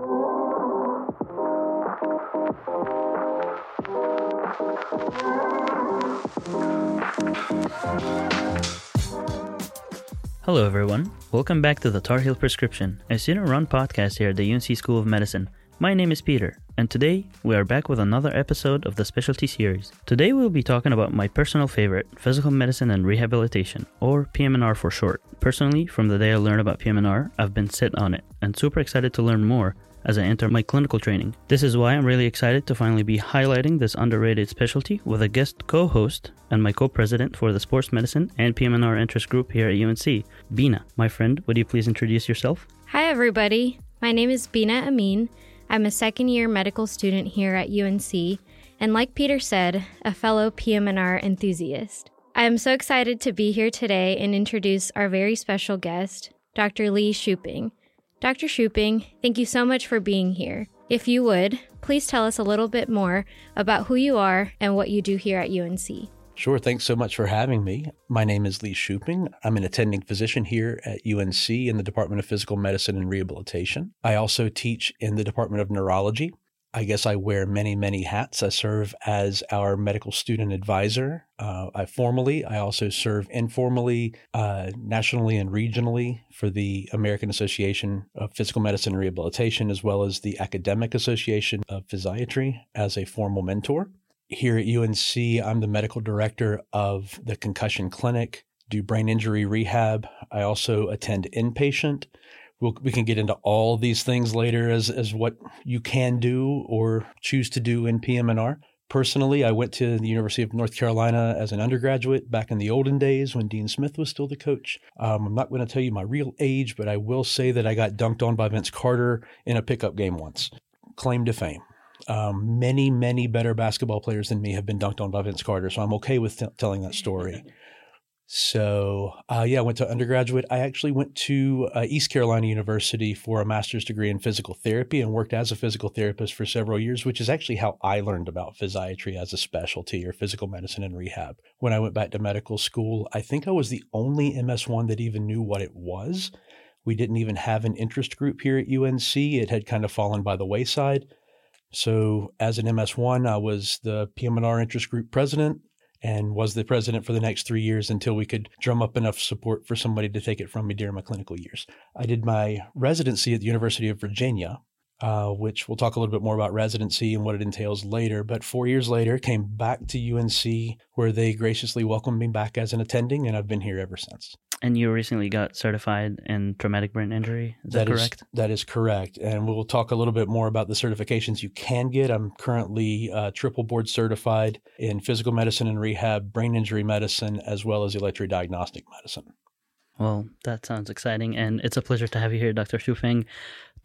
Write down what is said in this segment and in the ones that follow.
Hello, everyone. Welcome back to the Tar Heel Prescription, a student run podcast here at the UNC School of Medicine. My name is Peter, and today we are back with another episode of the Specialty Series. Today we'll be talking about my personal favorite, physical medicine and rehabilitation, or PM&R for short. Personally, from the day I learned about PM&R, I've been set on it, and super excited to learn more as I enter my clinical training. This is why I'm really excited to finally be highlighting this underrated specialty with a guest co-host and my co-president for the sports medicine and PM&R interest group here at UNC, Bina. My friend, would you please introduce yourself? Hi everybody. My name is Bina Amin. I'm a second year medical student here at UNC and like Peter said, a fellow PM&R enthusiast. I am so excited to be here today and introduce our very special guest, Dr. Lee Shuping. Dr. Shuping, thank you so much for being here. If you would, please tell us a little bit more about who you are and what you do here at UNC. Sure. Thanks so much for having me. My name is Lee Shuping. I'm an attending physician here at UNC in the Department of Physical Medicine and Rehabilitation. I also teach in the Department of Neurology I guess I wear many, many hats. I serve as our medical student advisor. Uh, I formally, I also serve informally, uh, nationally and regionally for the American Association of Physical Medicine and Rehabilitation, as well as the Academic Association of Physiatry as a formal mentor. Here at UNC, I'm the medical director of the concussion clinic, do brain injury rehab. I also attend inpatient We'll, we can get into all these things later as, as what you can do or choose to do in PM&R. Personally, I went to the University of North Carolina as an undergraduate back in the olden days when Dean Smith was still the coach. Um, I'm not going to tell you my real age, but I will say that I got dunked on by Vince Carter in a pickup game once. Claim to fame. Um, many, many better basketball players than me have been dunked on by Vince Carter, so I'm okay with t- telling that story. So, uh, yeah, I went to undergraduate. I actually went to uh, East Carolina University for a master's degree in physical therapy and worked as a physical therapist for several years, which is actually how I learned about physiatry as a specialty or physical medicine and rehab. When I went back to medical school, I think I was the only MS1 that even knew what it was. We didn't even have an interest group here at UNC, it had kind of fallen by the wayside. So, as an MS1, I was the PM&R interest group president and was the president for the next three years until we could drum up enough support for somebody to take it from me during my clinical years. I did my residency at the University of Virginia, uh, which we'll talk a little bit more about residency and what it entails later. But four years later, came back to UNC where they graciously welcomed me back as an attending, and I've been here ever since. And you recently got certified in traumatic brain injury. Is that, that correct? Is, that is correct. And we'll talk a little bit more about the certifications you can get. I'm currently uh, triple board certified in physical medicine and rehab, brain injury medicine, as well as electrodiagnostic medicine. Well, that sounds exciting. And it's a pleasure to have you here, Dr. Shuping.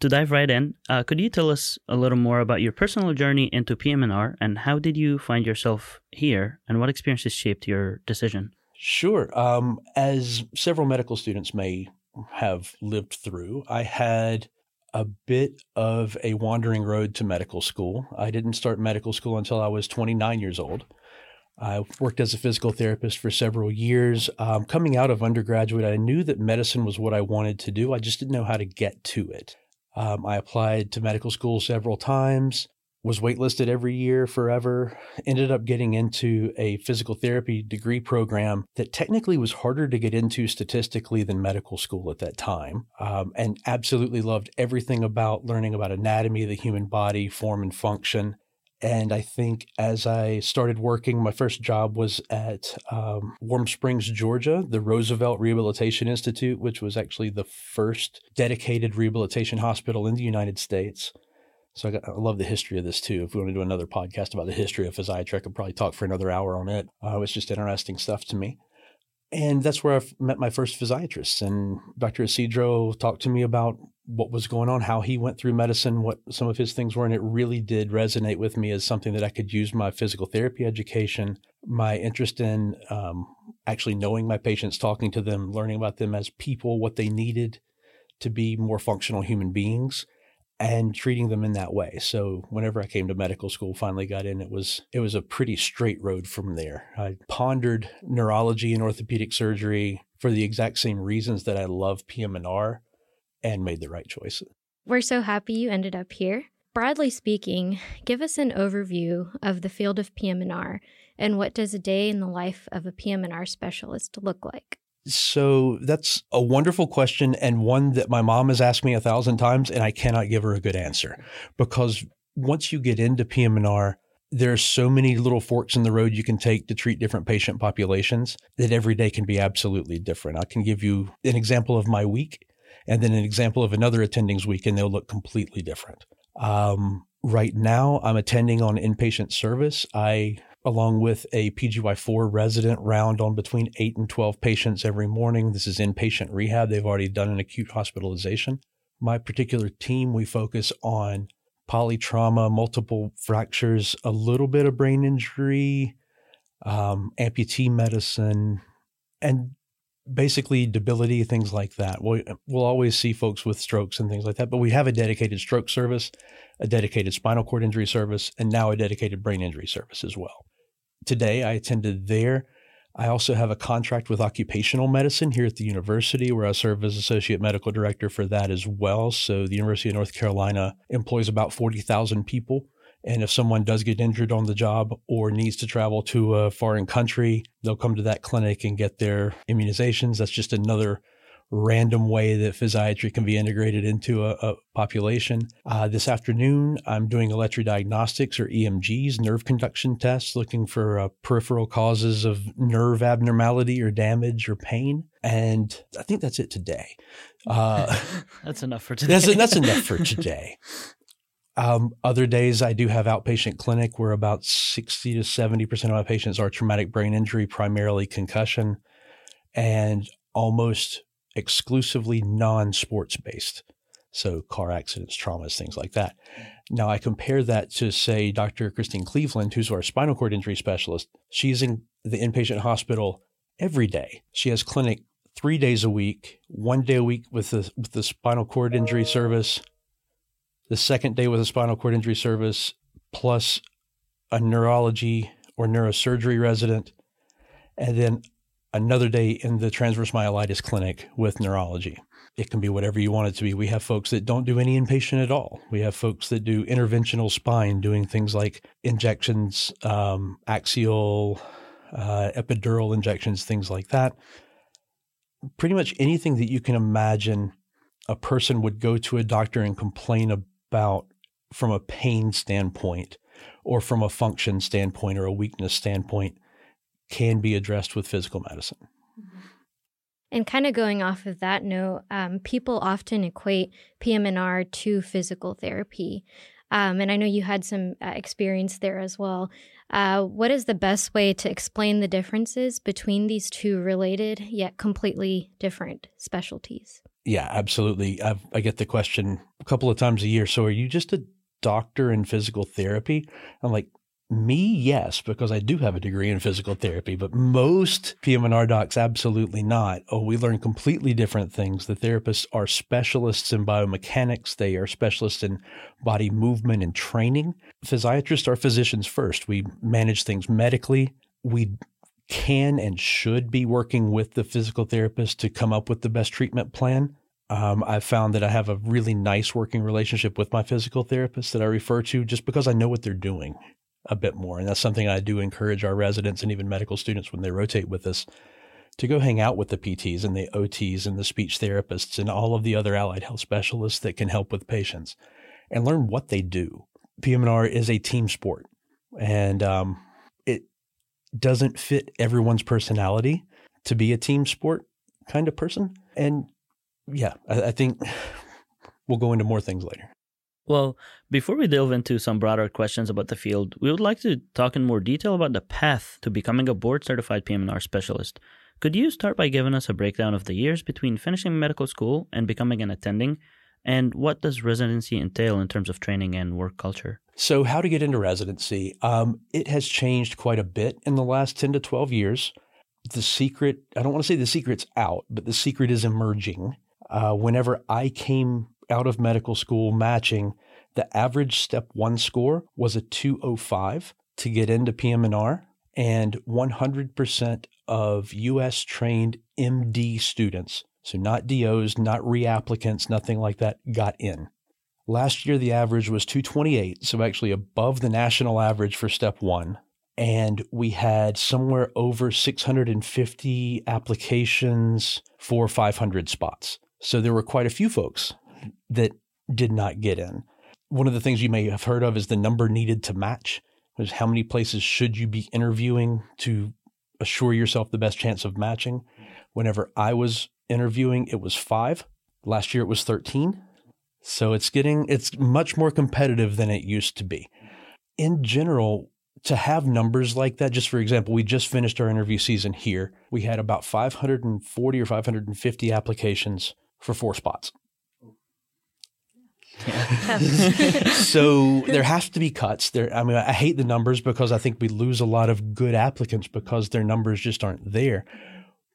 To dive right in, uh, could you tell us a little more about your personal journey into PM&R and how did you find yourself here and what experiences shaped your decision? Sure. Um, as several medical students may have lived through, I had a bit of a wandering road to medical school. I didn't start medical school until I was 29 years old. I worked as a physical therapist for several years. Um, coming out of undergraduate, I knew that medicine was what I wanted to do. I just didn't know how to get to it. Um, I applied to medical school several times was waitlisted every year forever, ended up getting into a physical therapy degree program that technically was harder to get into statistically than medical school at that time, um, and absolutely loved everything about learning about anatomy of the human body, form and function. And I think as I started working, my first job was at um, Warm Springs, Georgia, the Roosevelt Rehabilitation Institute, which was actually the first dedicated rehabilitation hospital in the United States. So I, got, I, love the history of this too. If we want to do another podcast about the history of physiatry, I could probably talk for another hour on it. Uh, it's just interesting stuff to me. And that's where I met my first physiatrist. And Dr. Isidro talked to me about what was going on, how he went through medicine, what some of his things were. And it really did resonate with me as something that I could use my physical therapy education, my interest in um, actually knowing my patients, talking to them, learning about them as people, what they needed to be more functional human beings and treating them in that way. So whenever I came to medical school, finally got in, it was it was a pretty straight road from there. I pondered neurology and orthopedic surgery for the exact same reasons that I love PM&R and made the right choice. We're so happy you ended up here. Broadly speaking, give us an overview of the field of PM&R and what does a day in the life of a PM&R specialist look like? So that's a wonderful question and one that my mom has asked me a thousand times and I cannot give her a good answer because once you get into PM&R, there's so many little forks in the road you can take to treat different patient populations that every day can be absolutely different. I can give you an example of my week and then an example of another attending's week, and they'll look completely different. Um, right now, I'm attending on inpatient service. I, along with a PGY4 resident, round on between 8 and 12 patients every morning. This is inpatient rehab. They've already done an acute hospitalization. My particular team, we focus on polytrauma, multiple fractures, a little bit of brain injury, um, amputee medicine, and basically debility, things like that. We'll, we'll always see folks with strokes and things like that, but we have a dedicated stroke service, a dedicated spinal cord injury service, and now a dedicated brain injury service as well. Today, I attended there I also have a contract with occupational medicine here at the university where I serve as associate medical director for that as well. So the University of North Carolina employs about 40,000 people. And if someone does get injured on the job or needs to travel to a foreign country, they'll come to that clinic and get their immunizations. That's just another random way that physiatry can be integrated into a, a population. Uh, this afternoon, I'm doing electrodiagnostics or EMGs, nerve conduction tests, looking for uh, peripheral causes of nerve abnormality or damage or pain. And I think that's it today. Uh, that's enough for today. that's, that's enough for today. Um, other days, I do have outpatient clinic where about 60 to 70% of my patients are traumatic brain injury, primarily concussion. And almost exclusively non sports based. So, car accidents, traumas, things like that. Now, I compare that to, say, Dr. Christine Cleveland, who's our spinal cord injury specialist. She's in the inpatient hospital every day. She has clinic three days a week, one day a week with the, with the spinal cord injury service, the second day with a spinal cord injury service, plus a neurology or neurosurgery resident, and then another day in the transverse myelitis clinic with neurology. It can be whatever you want it to be. We have folks that don't do any inpatient at all. We have folks that do interventional spine, doing things like injections, um, axial, uh, epidural injections, things like that. Pretty much anything that you can imagine a person would go to a doctor and complain about from a pain standpoint or from a function standpoint or a weakness standpoint can be addressed with physical medicine. And kind of going off of that note, um, people often equate PM&R to physical therapy. Um, and I know you had some uh, experience there as well. Uh, what is the best way to explain the differences between these two related yet completely different specialties? Yeah, absolutely. I've, I get the question a couple of times a year. So, are you just a doctor in physical therapy? I'm like, me, yes, because I do have a degree in physical therapy, but most PM&R docs, absolutely not. Oh, we learn completely different things. The therapists are specialists in biomechanics. They are specialists in body movement and training. Physiatrists are physicians first. We manage things medically. We can and should be working with the physical therapist to come up with the best treatment plan. Um, I've found that I have a really nice working relationship with my physical therapist that I refer to just because I know what they're doing a bit more. And that's something I do encourage our residents and even medical students when they rotate with us to go hang out with the PTs and the OTs and the speech therapists and all of the other allied health specialists that can help with patients and learn what they do. PM&R is a team sport and um, it doesn't fit everyone's personality to be a team sport kind of person. And yeah, I, I think we'll go into more things later. Well, before we delve into some broader questions about the field, we would like to talk in more detail about the path to becoming a board certified PM&R specialist. Could you start by giving us a breakdown of the years between finishing medical school and becoming an attending? And what does residency entail in terms of training and work culture? So, how to get into residency? Um, it has changed quite a bit in the last 10 to 12 years. The secret, I don't want to say the secret's out, but the secret is emerging. Uh, whenever I came out of medical school matching, the average step one score was a 205 to get into PM&R, and 100% of US trained MD students, so not DOs, not reapplicants, nothing like that, got in. Last year, the average was 228, so actually above the national average for step one. And we had somewhere over 650 applications for 500 spots. So there were quite a few folks that did not get in. One of the things you may have heard of is the number needed to match, which is how many places should you be interviewing to assure yourself the best chance of matching. Whenever I was interviewing, it was five. Last year it was 13. So it's getting, it's much more competitive than it used to be. In general, to have numbers like that, just for example, we just finished our interview season here. We had about 540 or 550 applications for four spots. So there has to be cuts there. I mean, I hate the numbers because I think we lose a lot of good applicants because their numbers just aren't there.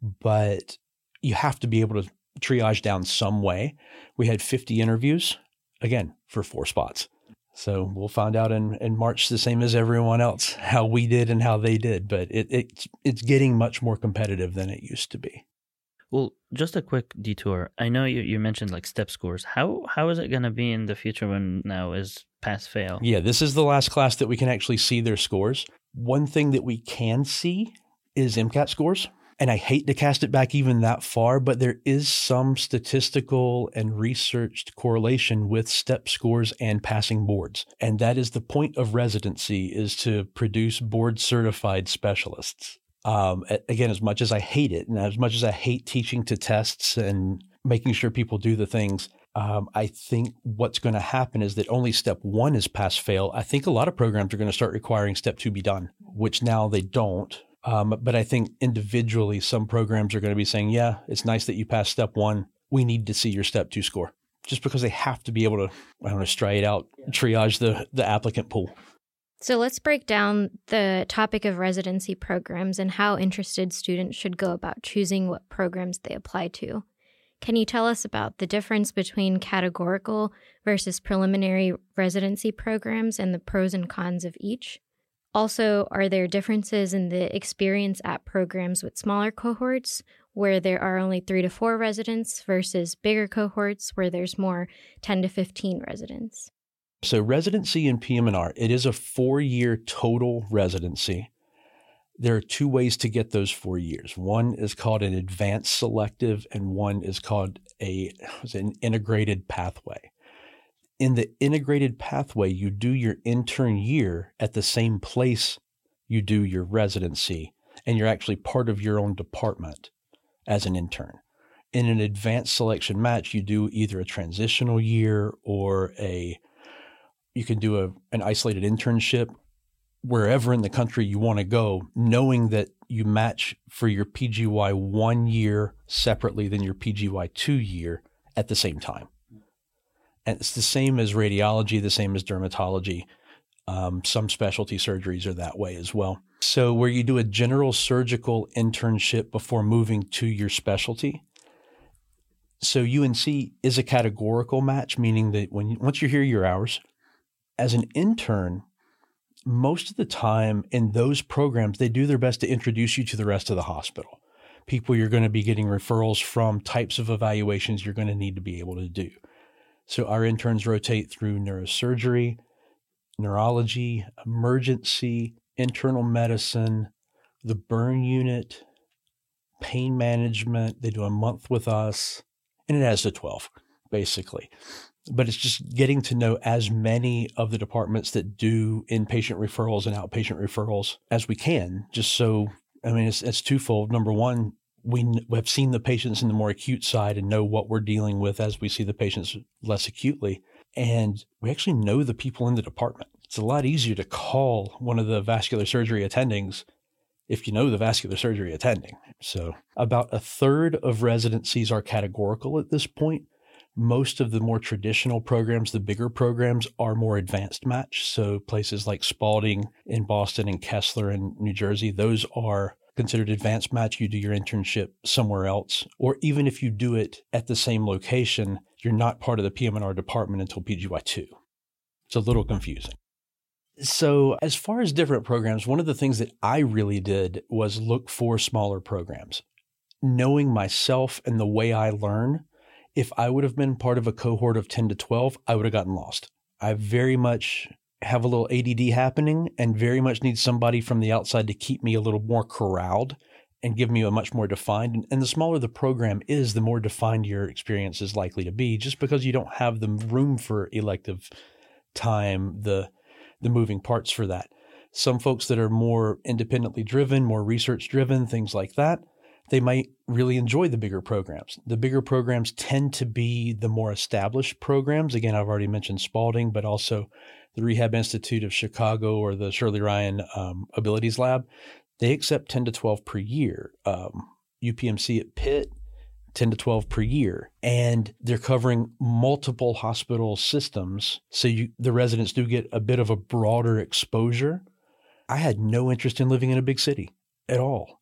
But you have to be able to triage down some way. We had 50 interviews, again, for four spots. So we'll find out in, in March the same as everyone else how we did and how they did. But it, it it's getting much more competitive than it used to be. Well, just a quick detour. I know you, you mentioned like step scores. How how is it going to be in the future when now is pass fail? Yeah, this is the last class that we can actually see their scores. One thing that we can see is MCAT scores. And I hate to cast it back even that far, but there is some statistical and researched correlation with step scores and passing boards. And that is the point of residency is to produce board certified specialists. Um, again, as much as I hate it and as much as I hate teaching to tests and making sure people do the things, um, I think what's going to happen is that only step one is pass fail. I think a lot of programs are going to start requiring step two be done, which now they don't um, but I think individually, some programs are going to be saying, yeah, it's nice that you passed step one. We need to see your step two score just because they have to be able to, I don't know, straight out triage the, the applicant pool. So let's break down the topic of residency programs and how interested students should go about choosing what programs they apply to. Can you tell us about the difference between categorical versus preliminary residency programs and the pros and cons of each? Also, are there differences in the experience at programs with smaller cohorts where there are only three to four residents versus bigger cohorts where there's more 10 to 15 residents? So, residency in PM&R, it is a four year total residency. There are two ways to get those four years. One is called an advanced selective, and one is called a, an integrated pathway in the integrated pathway, you do your intern year at the same place you do your residency, and you're actually part of your own department as an intern. In an advanced selection match, you do either a transitional year or a you can do a an isolated internship wherever in the country you want to go, knowing that you match for your PGY one year separately than your PGY two year at the same time. And it's the same as radiology, the same as dermatology. Um, some specialty surgeries are that way as well. So, where you do a general surgical internship before moving to your specialty. So, UNC is a categorical match, meaning that when once you're here, your hours. As an intern, most of the time in those programs, they do their best to introduce you to the rest of the hospital. People you're going to be getting referrals from, types of evaluations you're going to need to be able to do. So our interns rotate through neurosurgery, neurology, emergency, internal medicine, the burn unit, pain management. They do a month with us, and it has to 12, basically. But it's just getting to know as many of the departments that do inpatient referrals and outpatient referrals as we can, just so, I mean, it's, it's twofold. Number one, we have seen the patients in the more acute side and know what we're dealing with as we see the patients less acutely. And we actually know the people in the department. It's a lot easier to call one of the vascular surgery attendings if you know the vascular surgery attending. So, about a third of residencies are categorical at this point. Most of the more traditional programs, the bigger programs, are more advanced match. So, places like Spaulding in Boston and Kessler in New Jersey, those are considered advanced match, you do your internship somewhere else. Or even if you do it at the same location, you're not part of the PM&R department until PGY2. It's a little confusing. So, as far as different programs, one of the things that I really did was look for smaller programs. Knowing myself and the way I learn, If I would have been part of a cohort of 10 to 12, I would have gotten lost. I very much have a little ADD happening and very much need somebody from the outside to keep me a little more corralled and give me a much more defined. And the smaller the program is, the more defined your experience is likely to be, just because you don't have the room for elective time, the the moving parts for that. Some folks that are more independently driven, more research driven, things like that, they might really enjoy the bigger programs. The bigger programs tend to be the more established programs. Again, I've already mentioned Spaulding, but also the Rehab Institute of Chicago or the Shirley Ryan um, Abilities Lab. They accept 10 to 12 per year. Um, UPMC at Pitt, 10 to 12 per year. And they're covering multiple hospital systems. So you, the residents do get a bit of a broader exposure. I had no interest in living in a big city at all.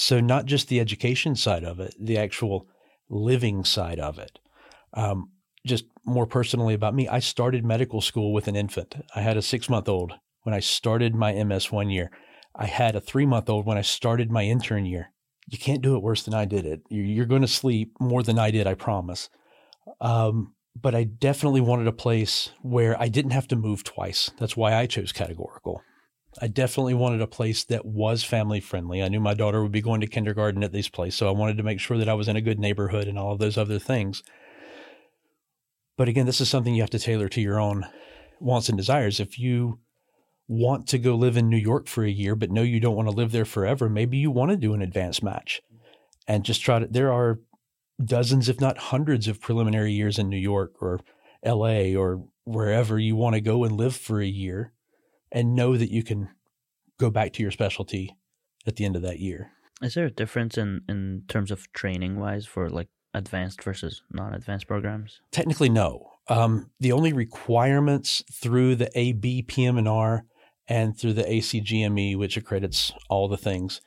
So, not just the education side of it, the actual living side of it. Um, just more personally about me, I started medical school with an infant. I had a six month old when I started my MS one year. I had a three month old when I started my intern year. You can't do it worse than I did it. You're going to sleep more than I did, I promise. Um, but I definitely wanted a place where I didn't have to move twice. That's why I chose categorical. I definitely wanted a place that was family friendly. I knew my daughter would be going to kindergarten at this place, so I wanted to make sure that I was in a good neighborhood and all of those other things. But again, this is something you have to tailor to your own wants and desires. If you want to go live in New York for a year, but know you don't want to live there forever, maybe you want to do an advanced match and just try to. There are dozens, if not hundreds, of preliminary years in New York or LA or wherever you want to go and live for a year and know that you can go back to your specialty at the end of that year. Is there a difference in, in terms of training wise for like advanced versus non-advanced programs? Technically, no. Um, the only requirements through the AB, PM&R, and through the ACGME, which accredits all the things,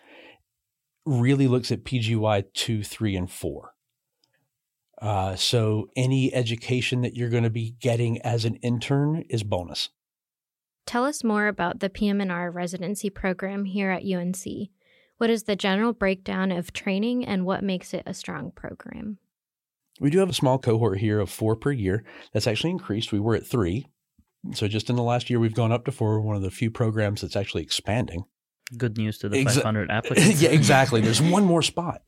really looks at PGY two, three, and four. Uh, so any education that you're going to be getting as an intern is bonus. Tell us more about the PM&R residency program here at UNC. What is the general breakdown of training and what makes it a strong program? We do have a small cohort here of four per year. That's actually increased. We were at three. So just in the last year, we've gone up to four, one of the few programs that's actually expanding. Good news to the Exa- 500 applicants. yeah, exactly. There's one more spot.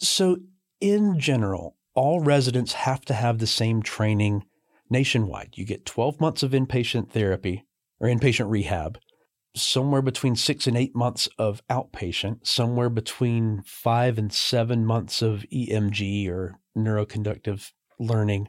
So, in general, all residents have to have the same training nationwide. You get 12 months of inpatient therapy or inpatient rehab, somewhere between six and eight months of outpatient, somewhere between five and seven months of EMG or neuroconductive learning,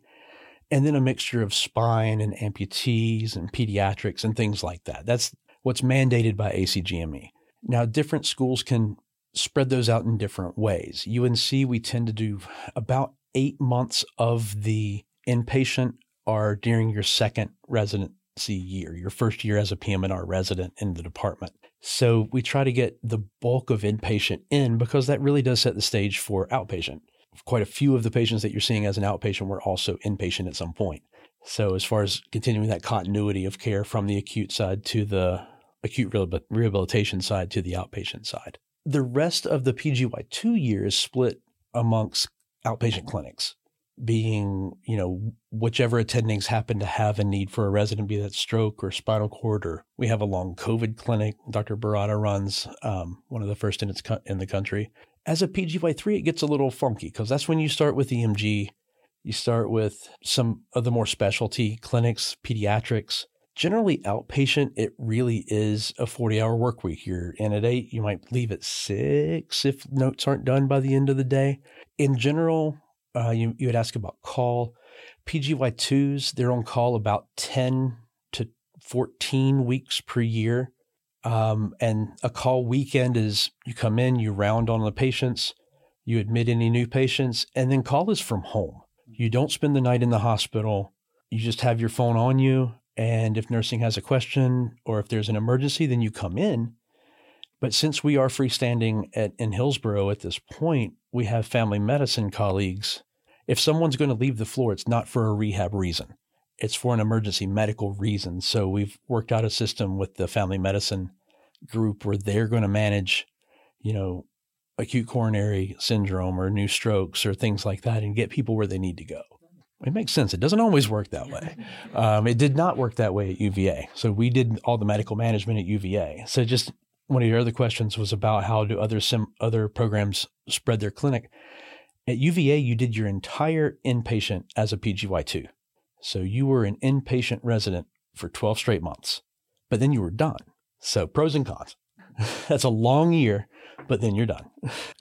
and then a mixture of spine and amputees and pediatrics and things like that. That's what's mandated by ACGME. Now, different schools can spread those out in different ways. UNC, we tend to do about eight months of the inpatient are during your second residency year, your first year as a PM&R resident in the department. So we try to get the bulk of inpatient in because that really does set the stage for outpatient. Quite a few of the patients that you're seeing as an outpatient were also inpatient at some point. So as far as continuing that continuity of care from the acute side to the acute rehabilitation side to the outpatient side. The rest of the PGY2 year is split amongst outpatient clinics being, you know, whichever attendings happen to have a need for a resident, be that stroke or spinal cord, or we have a long COVID clinic. Dr. Barada runs um, one of the first in its co- in the country. As a PGY3, it gets a little funky because that's when you start with EMG. You start with some of the more specialty clinics, pediatrics. Generally, outpatient, it really is a 40 hour work week. You're in at eight, you might leave at six if notes aren't done by the end of the day. In general, uh, you, you had asked about call. PGY2s, they're on call about 10 to 14 weeks per year. Um, and a call weekend is you come in, you round on the patients, you admit any new patients, and then call is from home. You don't spend the night in the hospital. You just have your phone on you. And if nursing has a question or if there's an emergency, then you come in. But since we are freestanding at, in Hillsborough at this point, we have family medicine colleagues. If someone's going to leave the floor, it's not for a rehab reason. It's for an emergency medical reason. So we've worked out a system with the family medicine group where they're going to manage, you know, acute coronary syndrome or new strokes or things like that and get people where they need to go. It makes sense. It doesn't always work that way. Um, it did not work that way at UVA. So we did all the medical management at UVA. So just one of your other questions was about how do other sim- other programs spread their clinic. At UVA, you did your entire inpatient as a PGY2. So you were an inpatient resident for 12 straight months, but then you were done. So pros and cons. That's a long year, but then you're done.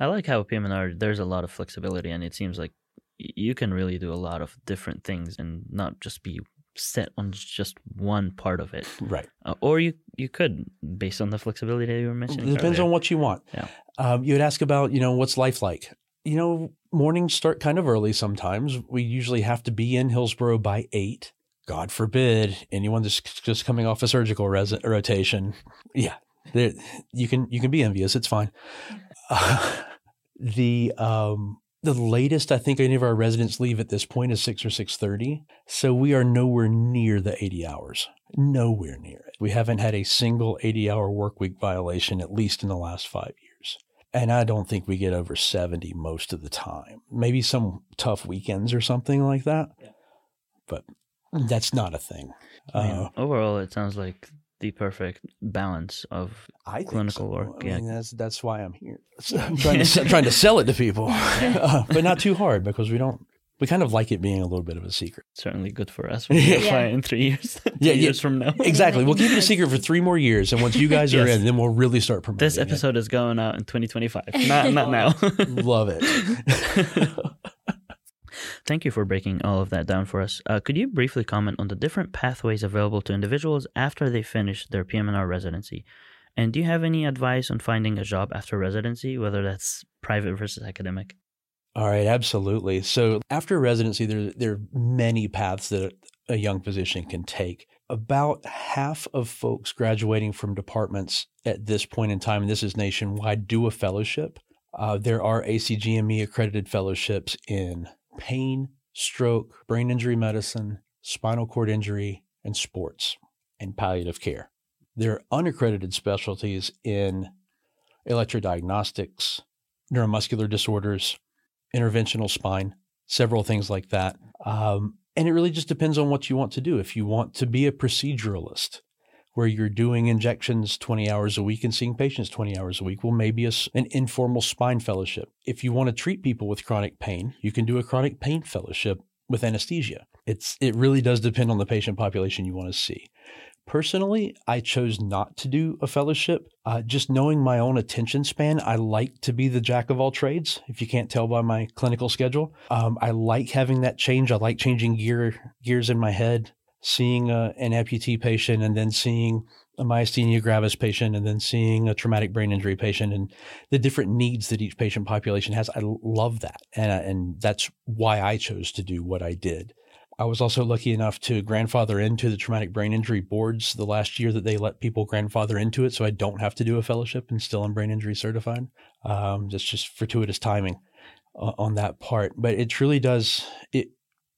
I like how PM&R there's a lot of flexibility, and it seems like you can really do a lot of different things and not just be set on just one part of it. Right. Uh, or you you could, based on the flexibility that you were mentioning. It depends earlier. on what you want. Yeah. Um, you would ask about, you know, what's life like? You know, mornings start kind of early sometimes. We usually have to be in Hillsborough by eight. God forbid anyone just just coming off a surgical res- rotation. Yeah, there, you can you can be envious. It's fine. Uh, the um, the latest I think any of our residents leave at this point is six or six thirty. So we are nowhere near the eighty hours. Nowhere near it. We haven't had a single eighty hour work week violation at least in the last five years. And I don't think we get over 70 most of the time. Maybe some tough weekends or something like that. But that's not a thing. I mean, Uh, overall, it sounds like the perfect balance of I clinical so. work, I yeah. mean, that's that's why I'm here. I'm trying to I'm trying to sell it to people, uh, but not too hard because we don't. We kind of like it being a little bit of a secret. certainly good for us. We'll Yeah. apply in three years. three Yeah, yeah. years from now. Exactly. We'll keep it a secret for three more years, and once you guys are in, then we'll really start promoting. This episode is going out in 2025. Not not now. Love it. Thank you for breaking all of that down for us. Uh, could you briefly comment on the different pathways available to individuals after they finish their PM&R residency? And do you have any advice on finding a job after residency, whether that's private versus academic? All right, absolutely. So after residency, there there are many paths that a young physician can take. About half of folks graduating from departments at this point in time, and this is nationwide, do a fellowship. Uh, there are ACGME accredited fellowships in pain, stroke, brain injury medicine, spinal cord injury, and sports and palliative care. There are unaccredited specialties in electrodiagnostics, neuromuscular disorders, interventional spine, several things like that. Um, and it really just depends on what you want to do. If you want to be a proceduralist, where you're doing injections 20 hours a week and seeing patients 20 hours a week, well, maybe a an informal spine fellowship. If you want to treat people with chronic pain, you can do a chronic pain fellowship with anesthesia. It's it really does depend on the patient population you want to see. Personally, I chose not to do a fellowship. Uh, just knowing my own attention span, I like to be the jack of all trades. If you can't tell by my clinical schedule, um, I like having that change. I like changing gear gears in my head, seeing a, an amputee patient, and then seeing a myasthenia gravis patient, and then seeing a traumatic brain injury patient, and the different needs that each patient population has. I love that, and and that's why I chose to do what I did. I was also lucky enough to grandfather into the traumatic brain injury boards the last year that they let people grandfather into it, so I don't have to do a fellowship and still am brain injury certified. Um, that's just fortuitous timing uh, on that part, but it truly does. It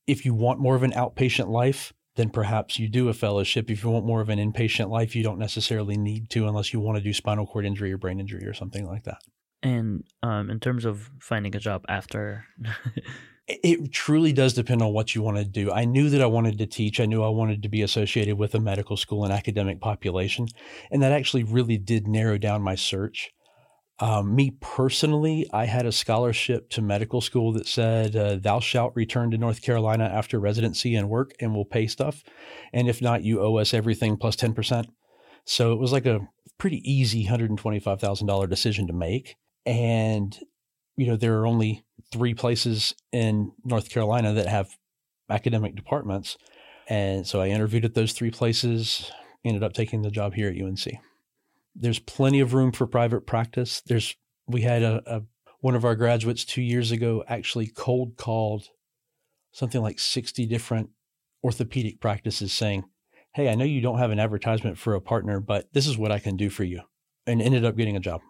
if you want more of an outpatient life, then perhaps you do a fellowship. If you want more of an inpatient life, you don't necessarily need to unless you want to do spinal cord injury or brain injury or something like that. And um, in terms of finding a job after, it truly does depend on what you want to do. I knew that I wanted to teach. I knew I wanted to be associated with a medical school and academic population. And that actually really did narrow down my search. Um, me personally, I had a scholarship to medical school that said, uh, Thou shalt return to North Carolina after residency and work, and we'll pay stuff. And if not, you owe us everything plus 10%. So it was like a pretty easy $125,000 decision to make. And, you know, there are only three places in North Carolina that have academic departments. And so I interviewed at those three places, ended up taking the job here at UNC. There's plenty of room for private practice. There's we had a, a one of our graduates two years ago actually cold called something like 60 different orthopedic practices saying, Hey, I know you don't have an advertisement for a partner, but this is what I can do for you. And ended up getting a job.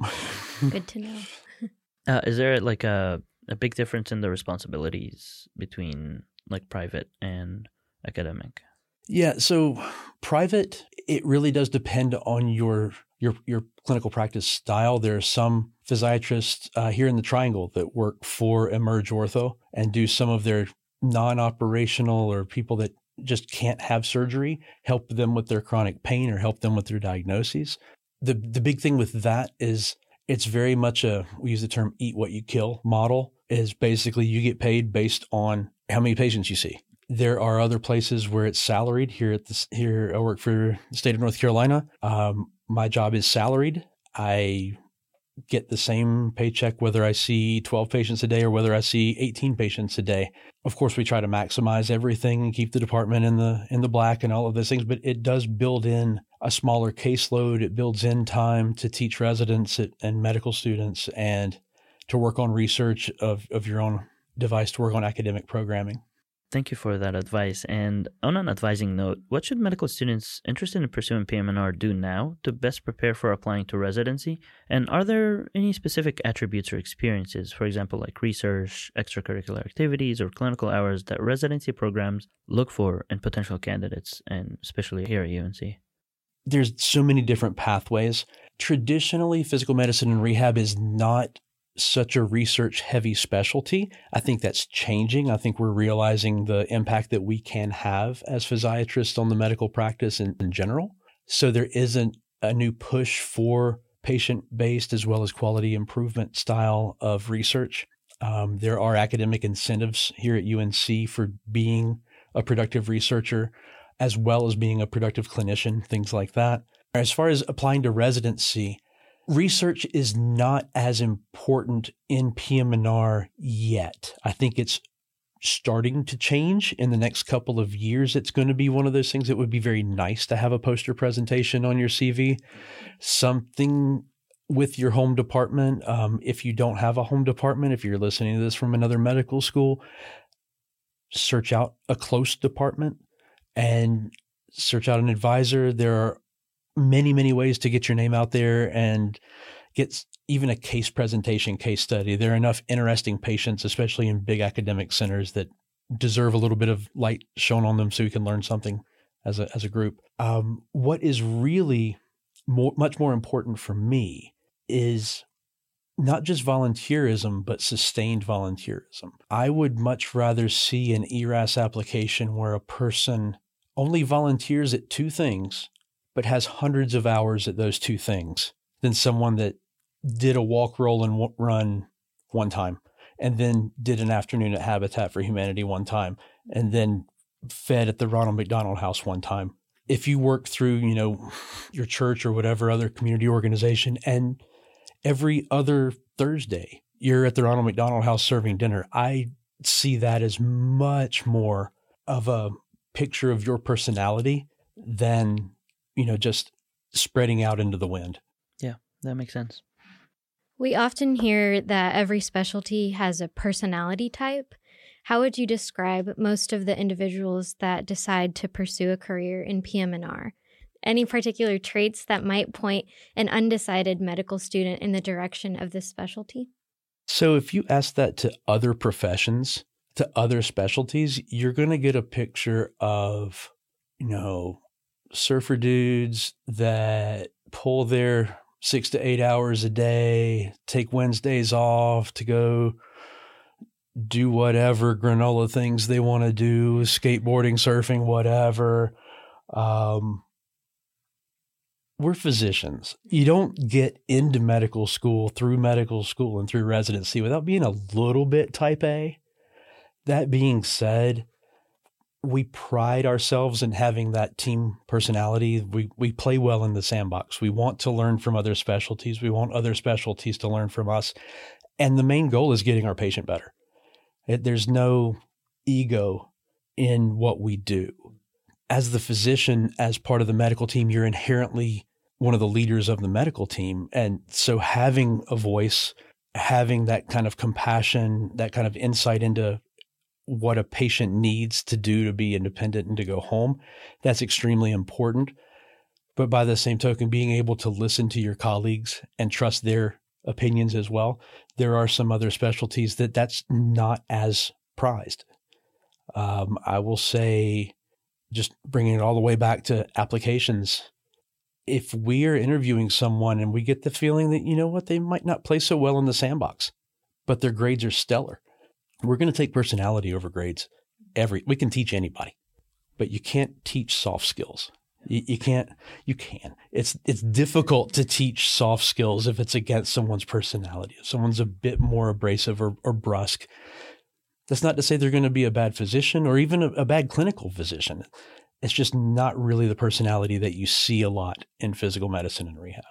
Good to know. uh, is there like a a big difference in the responsibilities between like private and academic? Yeah, so private, it really does depend on your your your clinical practice style. There are some physiatrists uh, here in the Triangle that work for Emerge Ortho and do some of their non-operational or people that just can't have surgery, help them with their chronic pain or help them with their diagnoses. The the big thing with that is it's very much a we use the term eat what you kill model is basically you get paid based on how many patients you see. There are other places where it's salaried. Here at this, here I work for the state of North Carolina. Um, my job is salaried. I get the same paycheck whether I see 12 patients a day or whether I see 18 patients a day. Of course, we try to maximize everything and keep the department in the in the black and all of those things, but it does build in a smaller caseload. It builds in time to teach residents and medical students and to work on research of, of your own device to work on academic programming. Thank you for that advice. And on an advising note, what should medical students interested in pursuing PM&R do now to best prepare for applying to residency? And are there any specific attributes or experiences, for example, like research, extracurricular activities, or clinical hours that residency programs look for in potential candidates, and especially here at UNC? There's so many different pathways. Traditionally, physical medicine and rehab is not such a research heavy specialty. I think that's changing. I think we're realizing the impact that we can have as physiatrists on the medical practice in, in general. So there isn't a new push for patient based as well as quality improvement style of research. Um, there are academic incentives here at UNC for being a productive researcher as well as being a productive clinician, things like that. As far as applying to residency, research is not as important in PM&R yet. I think it's starting to change in the next couple of years. It's going to be one of those things that would be very nice to have a poster presentation on your CV, something with your home department. Um, if you don't have a home department, if you're listening to this from another medical school, search out a close department and search out an advisor. There are many, many ways to get your name out there and get even a case presentation, case study. There are enough interesting patients, especially in big academic centers, that deserve a little bit of light shown on them so you can learn something as a, as a group. Um, what is really more, much more important for me is not just volunteerism, but sustained volunteerism. I would much rather see an ERAS application where a person only volunteers at two things but has hundreds of hours at those two things than someone that did a walk, roll, and run one time, and then did an afternoon at Habitat for Humanity one time, and then fed at the Ronald McDonald House one time. If you work through, you know, your church or whatever other community organization, and every other Thursday you're at the Ronald McDonald House serving dinner, I see that as much more of a picture of your personality than you know, just spreading out into the wind. Yeah, that makes sense. We often hear that every specialty has a personality type. How would you describe most of the individuals that decide to pursue a career in PM&R? Any particular traits that might point an undecided medical student in the direction of this specialty? So, if you ask that to other professions, to other specialties, you're going to get a picture of, you know, surfer dudes that pull their six to eight hours a day, take Wednesdays off to go do whatever granola things they want to do, skateboarding, surfing, whatever. Um, we're physicians. You don't get into medical school through medical school and through residency without being a little bit type A. That being said, we pride ourselves in having that team personality. We we play well in the sandbox. We want to learn from other specialties. We want other specialties to learn from us. And the main goal is getting our patient better. It, there's no ego in what we do. As the physician, as part of the medical team, you're inherently one of the leaders of the medical team. And so having a voice, having that kind of compassion, that kind of insight into what a patient needs to do to be independent and to go home. That's extremely important. But by the same token, being able to listen to your colleagues and trust their opinions as well. There are some other specialties that that's not as prized. Um, I will say, just bringing it all the way back to applications, if we are interviewing someone and we get the feeling that, you know what, they might not play so well in the sandbox, but their grades are stellar, we're going to take personality over grades. Every we can teach anybody, but you can't teach soft skills. You, you can't. You can. It's it's difficult to teach soft skills if it's against someone's personality. If someone's a bit more abrasive or, or brusque, that's not to say they're going to be a bad physician or even a, a bad clinical physician. It's just not really the personality that you see a lot in physical medicine and rehab.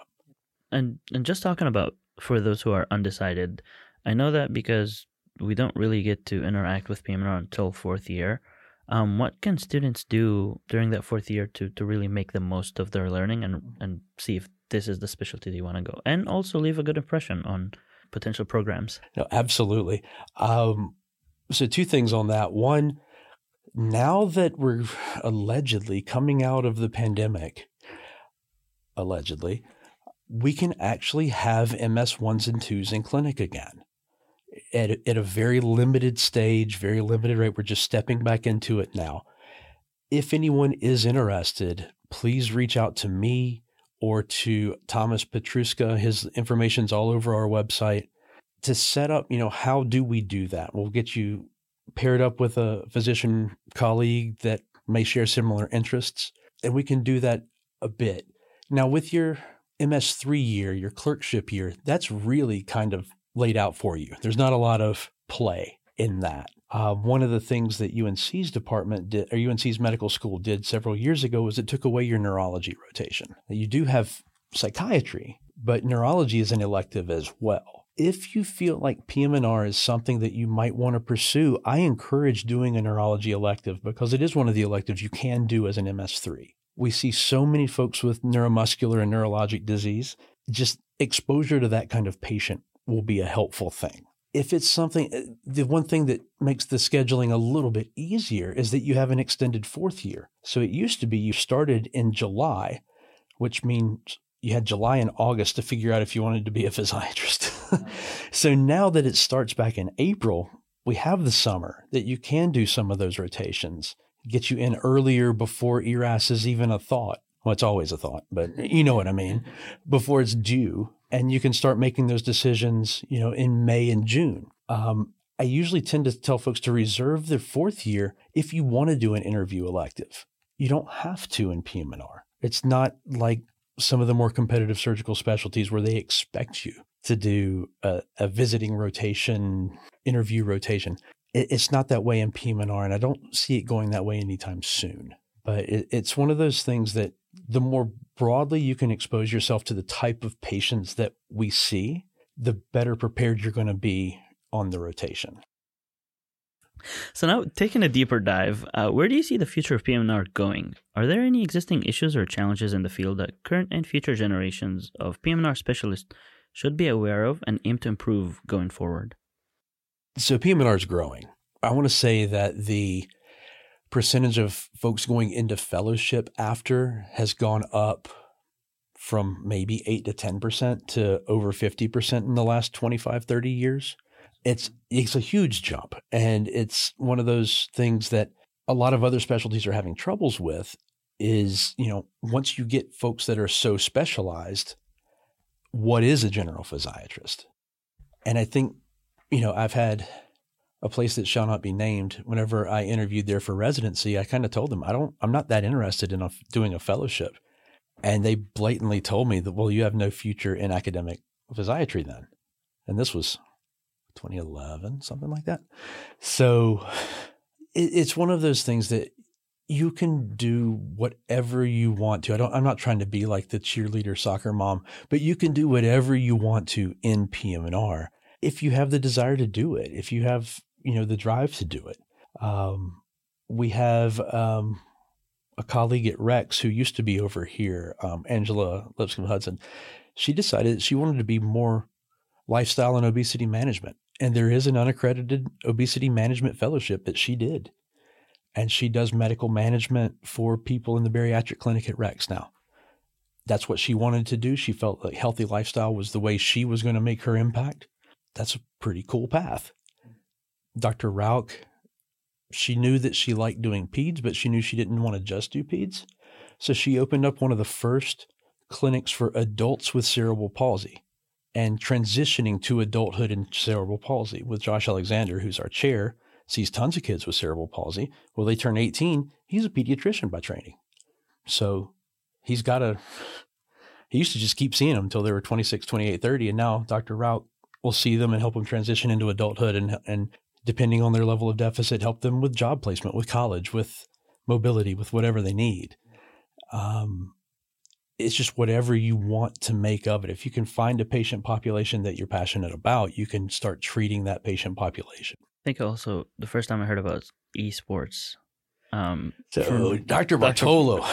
And and just talking about for those who are undecided, I know that because we don't really get to interact with PM&R until fourth year. Um, what can students do during that fourth year to, to really make the most of their learning and, and see if this is the specialty they want to go and also leave a good impression on potential programs? No, absolutely. Um, so, two things on that. One, now that we're allegedly coming out of the pandemic, allegedly, we can actually have MS ones and twos in clinic again at, at a very limited stage, very limited rate. We're just stepping back into it now. If anyone is interested, please reach out to me or to Thomas Petruska. His information's all over our website to set up, you know, how do we do that? We'll get you paired up with a physician colleague that may share similar interests, and we can do that a bit. Now, with your MS3 year, your clerkship year, that's really kind of laid out for you. There's not a lot of play in that. Uh, one of the things that UNC's department did, or UNC's medical school did several years ago, was it took away your neurology rotation. You do have psychiatry, but neurology is an elective as well. If you feel like PM&R is something that you might want to pursue, I encourage doing a neurology elective because it is one of the electives you can do as an MS3. We see so many folks with neuromuscular and neurologic disease. Just exposure to that kind of patient will be a helpful thing. If it's something, uh, the one thing that makes the scheduling a little bit easier is that you have an extended fourth year. So it used to be you started in July, which means you had July and August to figure out if you wanted to be a physiatrist. so now that it starts back in April, we have the summer that you can do some of those rotations, get you in earlier before ERAS is even a thought. Well, it's always a thought, but you know what I mean. Before it's due, and you can start making those decisions, you know, in May and June. Um, I usually tend to tell folks to reserve their fourth year if you want to do an interview elective. You don't have to in PM&R. It's not like some of the more competitive surgical specialties where they expect you to do a, a visiting rotation, interview rotation. It, it's not that way in PM&R, and I don't see it going that way anytime soon. But it, it's one of those things that the more broadly you can expose yourself to the type of patients that we see, the better prepared you're going to be on the rotation. So now, taking a deeper dive, uh, where do you see the future of PM&R going? Are there any existing issues or challenges in the field that current and future generations of PM&R specialists should be aware of and aim to improve going forward? So PM&R is growing. I want to say that the percentage of folks going into fellowship after has gone up from maybe 8 to 10% to over 50% in the last 25 30 years. It's it's a huge jump. And it's one of those things that a lot of other specialties are having troubles with is you know once you get folks that are so specialized what is a general physiatrist? And i think you know i've had a place that shall not be named, whenever I interviewed there for residency, I kind of told them, I don't, I'm not that interested in a, doing a fellowship. And they blatantly told me that, well, you have no future in academic physiatry then. And this was 2011, something like that. So it, it's one of those things that you can do whatever you want to. I don't, I'm not trying to be like the cheerleader soccer mom, but you can do whatever you want to in PM&R if you have the desire to do it, if you have you know the drive to do it. Um, we have um, a colleague at Rex who used to be over here, um, Angela Lipscomb Hudson. She decided she wanted to be more lifestyle and obesity management, and there is an unaccredited obesity management fellowship that she did, and she does medical management for people in the bariatric clinic at Rex now. That's what she wanted to do. She felt like healthy lifestyle was the way she was going to make her impact. That's a pretty cool path. Dr. Rauch, she knew that she liked doing peds, but she knew she didn't want to just do peds. So she opened up one of the first clinics for adults with cerebral palsy and transitioning to adulthood in cerebral palsy with Josh Alexander, who's our chair, sees tons of kids with cerebral palsy. Well, they turn 18. He's a pediatrician by training. So he's got a, he used to just keep seeing them until they were 26, 28, 30. And now Dr. Rout will see them and help them transition into adulthood and, and depending on their level of deficit, help them with job placement, with college, with mobility, with whatever they need. Um, it's just whatever you want to make of it. If you can find a patient population that you're passionate about, you can start treating that patient population. I think also the first time I heard about esports. Um, so, Dr. Bartolo.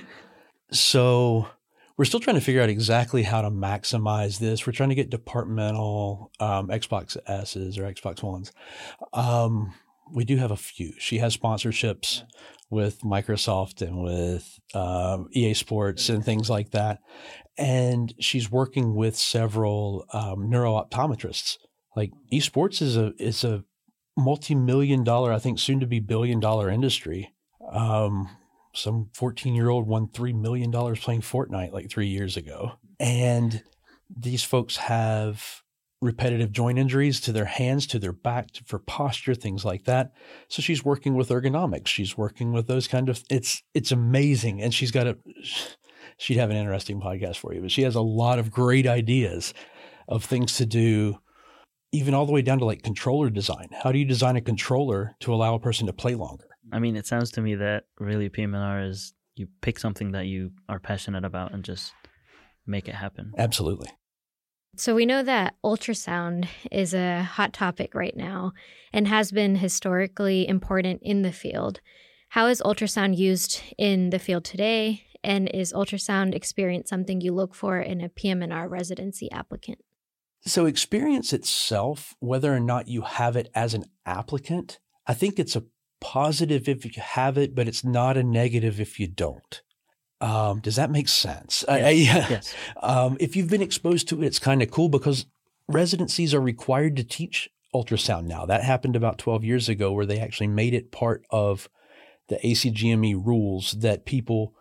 so, we're still trying to figure out exactly how to maximize this. We're trying to get departmental um, Xbox S's or Xbox Ones. Um, we do have a few. She has sponsorships with Microsoft and with um, EA Sports and things like that. And she's working with several um, neuro optometrists. Like esports is a is a multi million dollar, I think, soon to be billion dollar industry. Um, some 14 year old won $3 million playing Fortnite like three years ago. And these folks have repetitive joint injuries to their hands, to their back, for posture, things like that. So she's working with ergonomics. She's working with those kind of. It's it's amazing, and she's got a. She'd have an interesting podcast for you, but she has a lot of great ideas of things to do, even all the way down to like controller design. How do you design a controller to allow a person to play longer? I mean, it sounds to me that really PM&R is you pick something that you are passionate about and just make it happen. Absolutely. So we know that ultrasound is a hot topic right now and has been historically important in the field. How is ultrasound used in the field today? And is ultrasound experience something you look for in a PM&R residency applicant? So, experience itself, whether or not you have it as an applicant, I think it's a positive if you have it, but it's not a negative if you don't. Um, does that make sense? Yes. I, I, yes. Um, if you've been exposed to it, it's kind of cool because residencies are required to teach ultrasound now. That happened about 12 years ago where they actually made it part of the ACGME rules that people,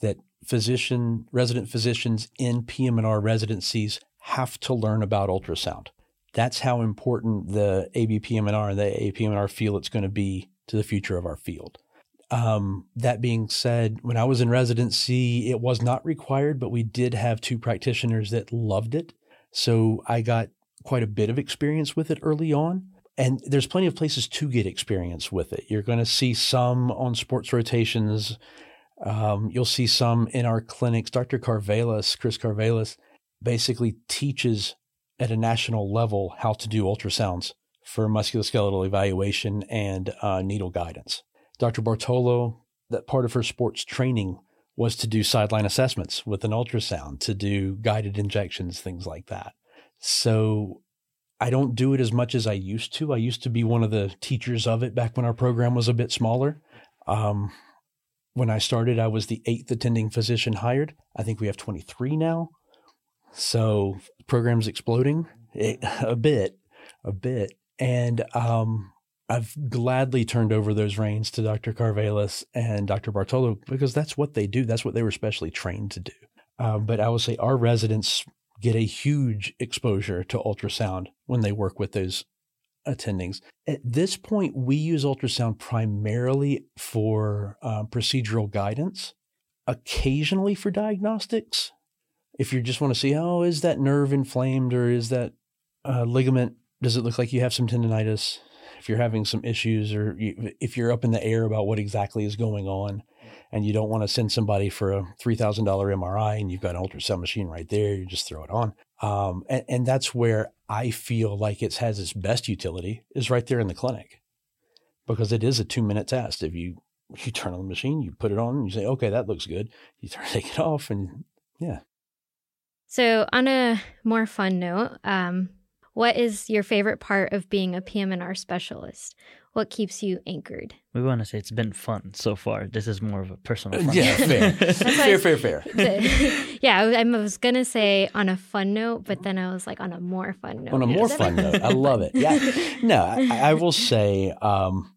that physician, resident physicians in PM&R residencies have to learn about ultrasound. That's how important the ABPM&R and the AAPM&R feel it's going to be to the future of our field. Um, that being said, when I was in residency, it was not required, but we did have two practitioners that loved it. So I got quite a bit of experience with it early on. And there's plenty of places to get experience with it. You're going to see some on sports rotations. Um, you'll see some in our clinics. Dr. Carvelis, Chris Carvelis, basically teaches at a national level how to do ultrasounds for musculoskeletal evaluation and uh, needle guidance. Dr. Bartolo, that part of her sports training was to do sideline assessments with an ultrasound, to do guided injections, things like that. So I don't do it as much as I used to. I used to be one of the teachers of it back when our program was a bit smaller. Um, when I started, I was the eighth attending physician hired. I think we have 23 now. So program's exploding it, a bit, a bit. And um, I've gladly turned over those reins to Dr. Carvelis and Dr. Bartolo because that's what they do. That's what they were specially trained to do. Um, but I will say our residents get a huge exposure to ultrasound when they work with those attendings. At this point, we use ultrasound primarily for uh, procedural guidance, occasionally for diagnostics. If you just want to see, oh, is that nerve inflamed or is that uh, ligament? Does it look like you have some tendonitis? if you're having some issues or you, if you're up in the air about what exactly is going on and you don't want to send somebody for a $3,000 MRI and you've got an ultrasound machine right there, you just throw it on. Um, and, and that's where I feel like it has its best utility is right there in the clinic because it is a two minute test. If you, you turn on the machine, you put it on and you say, okay, that looks good. You turn, take it off and yeah. So on a more fun note, um, what is your favorite part of being a PM&R specialist? What keeps you anchored? We want to say it's been fun so far. This is more of a personal fun. Yeah, fair. fair, fair, fair. yeah, I was going to say on a fun note, but then I was like on a more fun note. On a more fun note. I love it. Yeah. No, I, I will say um,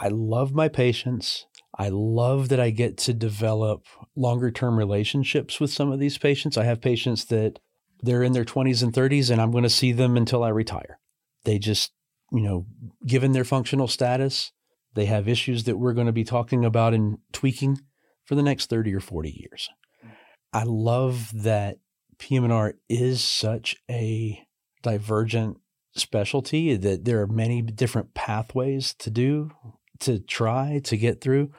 I love my patients. I love that I get to develop longer term relationships with some of these patients. I have patients that they're in their 20s and 30s, and I'm going to see them until I retire. They just, you know, given their functional status, they have issues that we're going to be talking about and tweaking for the next 30 or 40 years. I love that PM&R is such a divergent specialty that there are many different pathways to do, to try, to get through.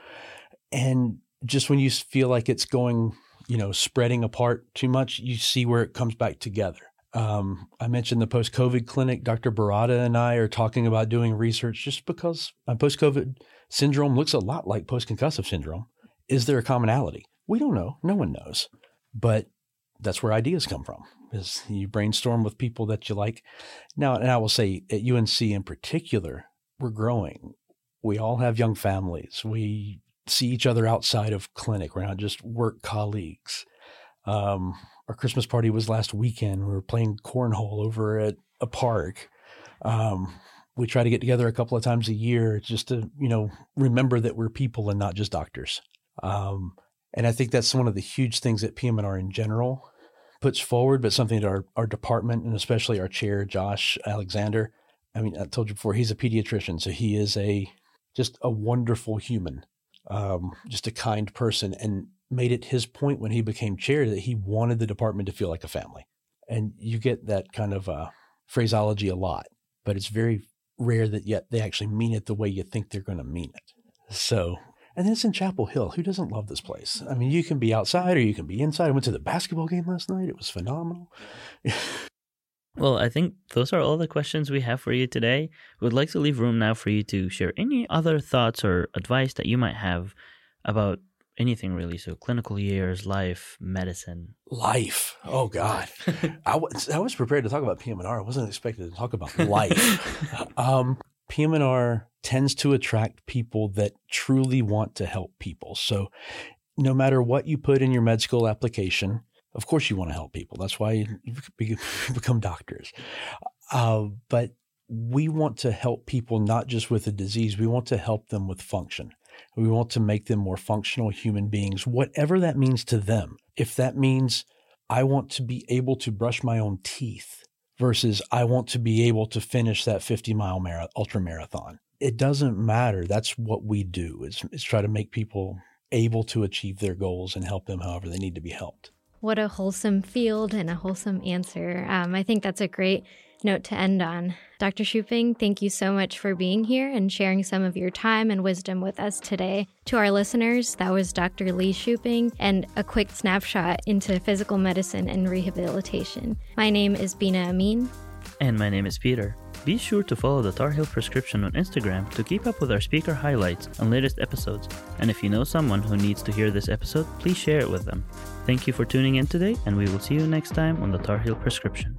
And just when you feel like it's going, you know, spreading apart too much, you see where it comes back together. Um, I mentioned the post COVID clinic. Dr. Barada and I are talking about doing research just because post COVID syndrome looks a lot like post concussive syndrome. Is there a commonality? We don't know. No one knows. But that's where ideas come from is you brainstorm with people that you like. Now, and I will say at UNC in particular, we're growing. We all have young families. We see each other outside of clinic. We're not just work colleagues. Um, our Christmas party was last weekend. We were playing cornhole over at a park. Um, we try to get together a couple of times a year just to, you know, remember that we're people and not just doctors. Um, and I think that's one of the huge things that PM&R in general puts forward, but something that our, our department and especially our chair, Josh Alexander, I mean, I told you before, he's a pediatrician. So he is a, just a wonderful human, um, just a kind person and made it his point when he became chair that he wanted the department to feel like a family. And you get that kind of uh, phraseology a lot, but it's very rare that yet they actually mean it the way you think they're going to mean it. So and it's in Chapel Hill. Who doesn't love this place? I mean, you can be outside or you can be inside. I went to the basketball game last night. It was phenomenal. well, I think those are all the questions we have for you today. We would like to leave room now for you to share any other thoughts or advice that you might have about anything really. So, clinical years, life, medicine. Life. Oh, God. I, was, I was prepared to talk about PM&R. I wasn't expected to talk about life. um, PM&R tends to attract people that truly want to help people. So no matter what you put in your med school application, of course you want to help people. That's why you become doctors. Uh, but we want to help people not just with a disease, we want to help them with function. We want to make them more functional human beings, whatever that means to them. If that means I want to be able to brush my own teeth, versus I want to be able to finish that 50 mile ultra marathon. It doesn't matter. That's what we do is, is try to make people able to achieve their goals and help them however they need to be helped. What a wholesome field and a wholesome answer. Um, I think that's a great note to end on. Dr. Shuping, thank you so much for being here and sharing some of your time and wisdom with us today. To our listeners, that was Dr. Lee Shuping and a quick snapshot into physical medicine and rehabilitation. My name is Bina Amin. And my name is Peter. Be sure to follow the Tar Heel Prescription on Instagram to keep up with our speaker highlights and latest episodes. And if you know someone who needs to hear this episode, please share it with them. Thank you for tuning in today, and we will see you next time on the Tar Heel Prescription.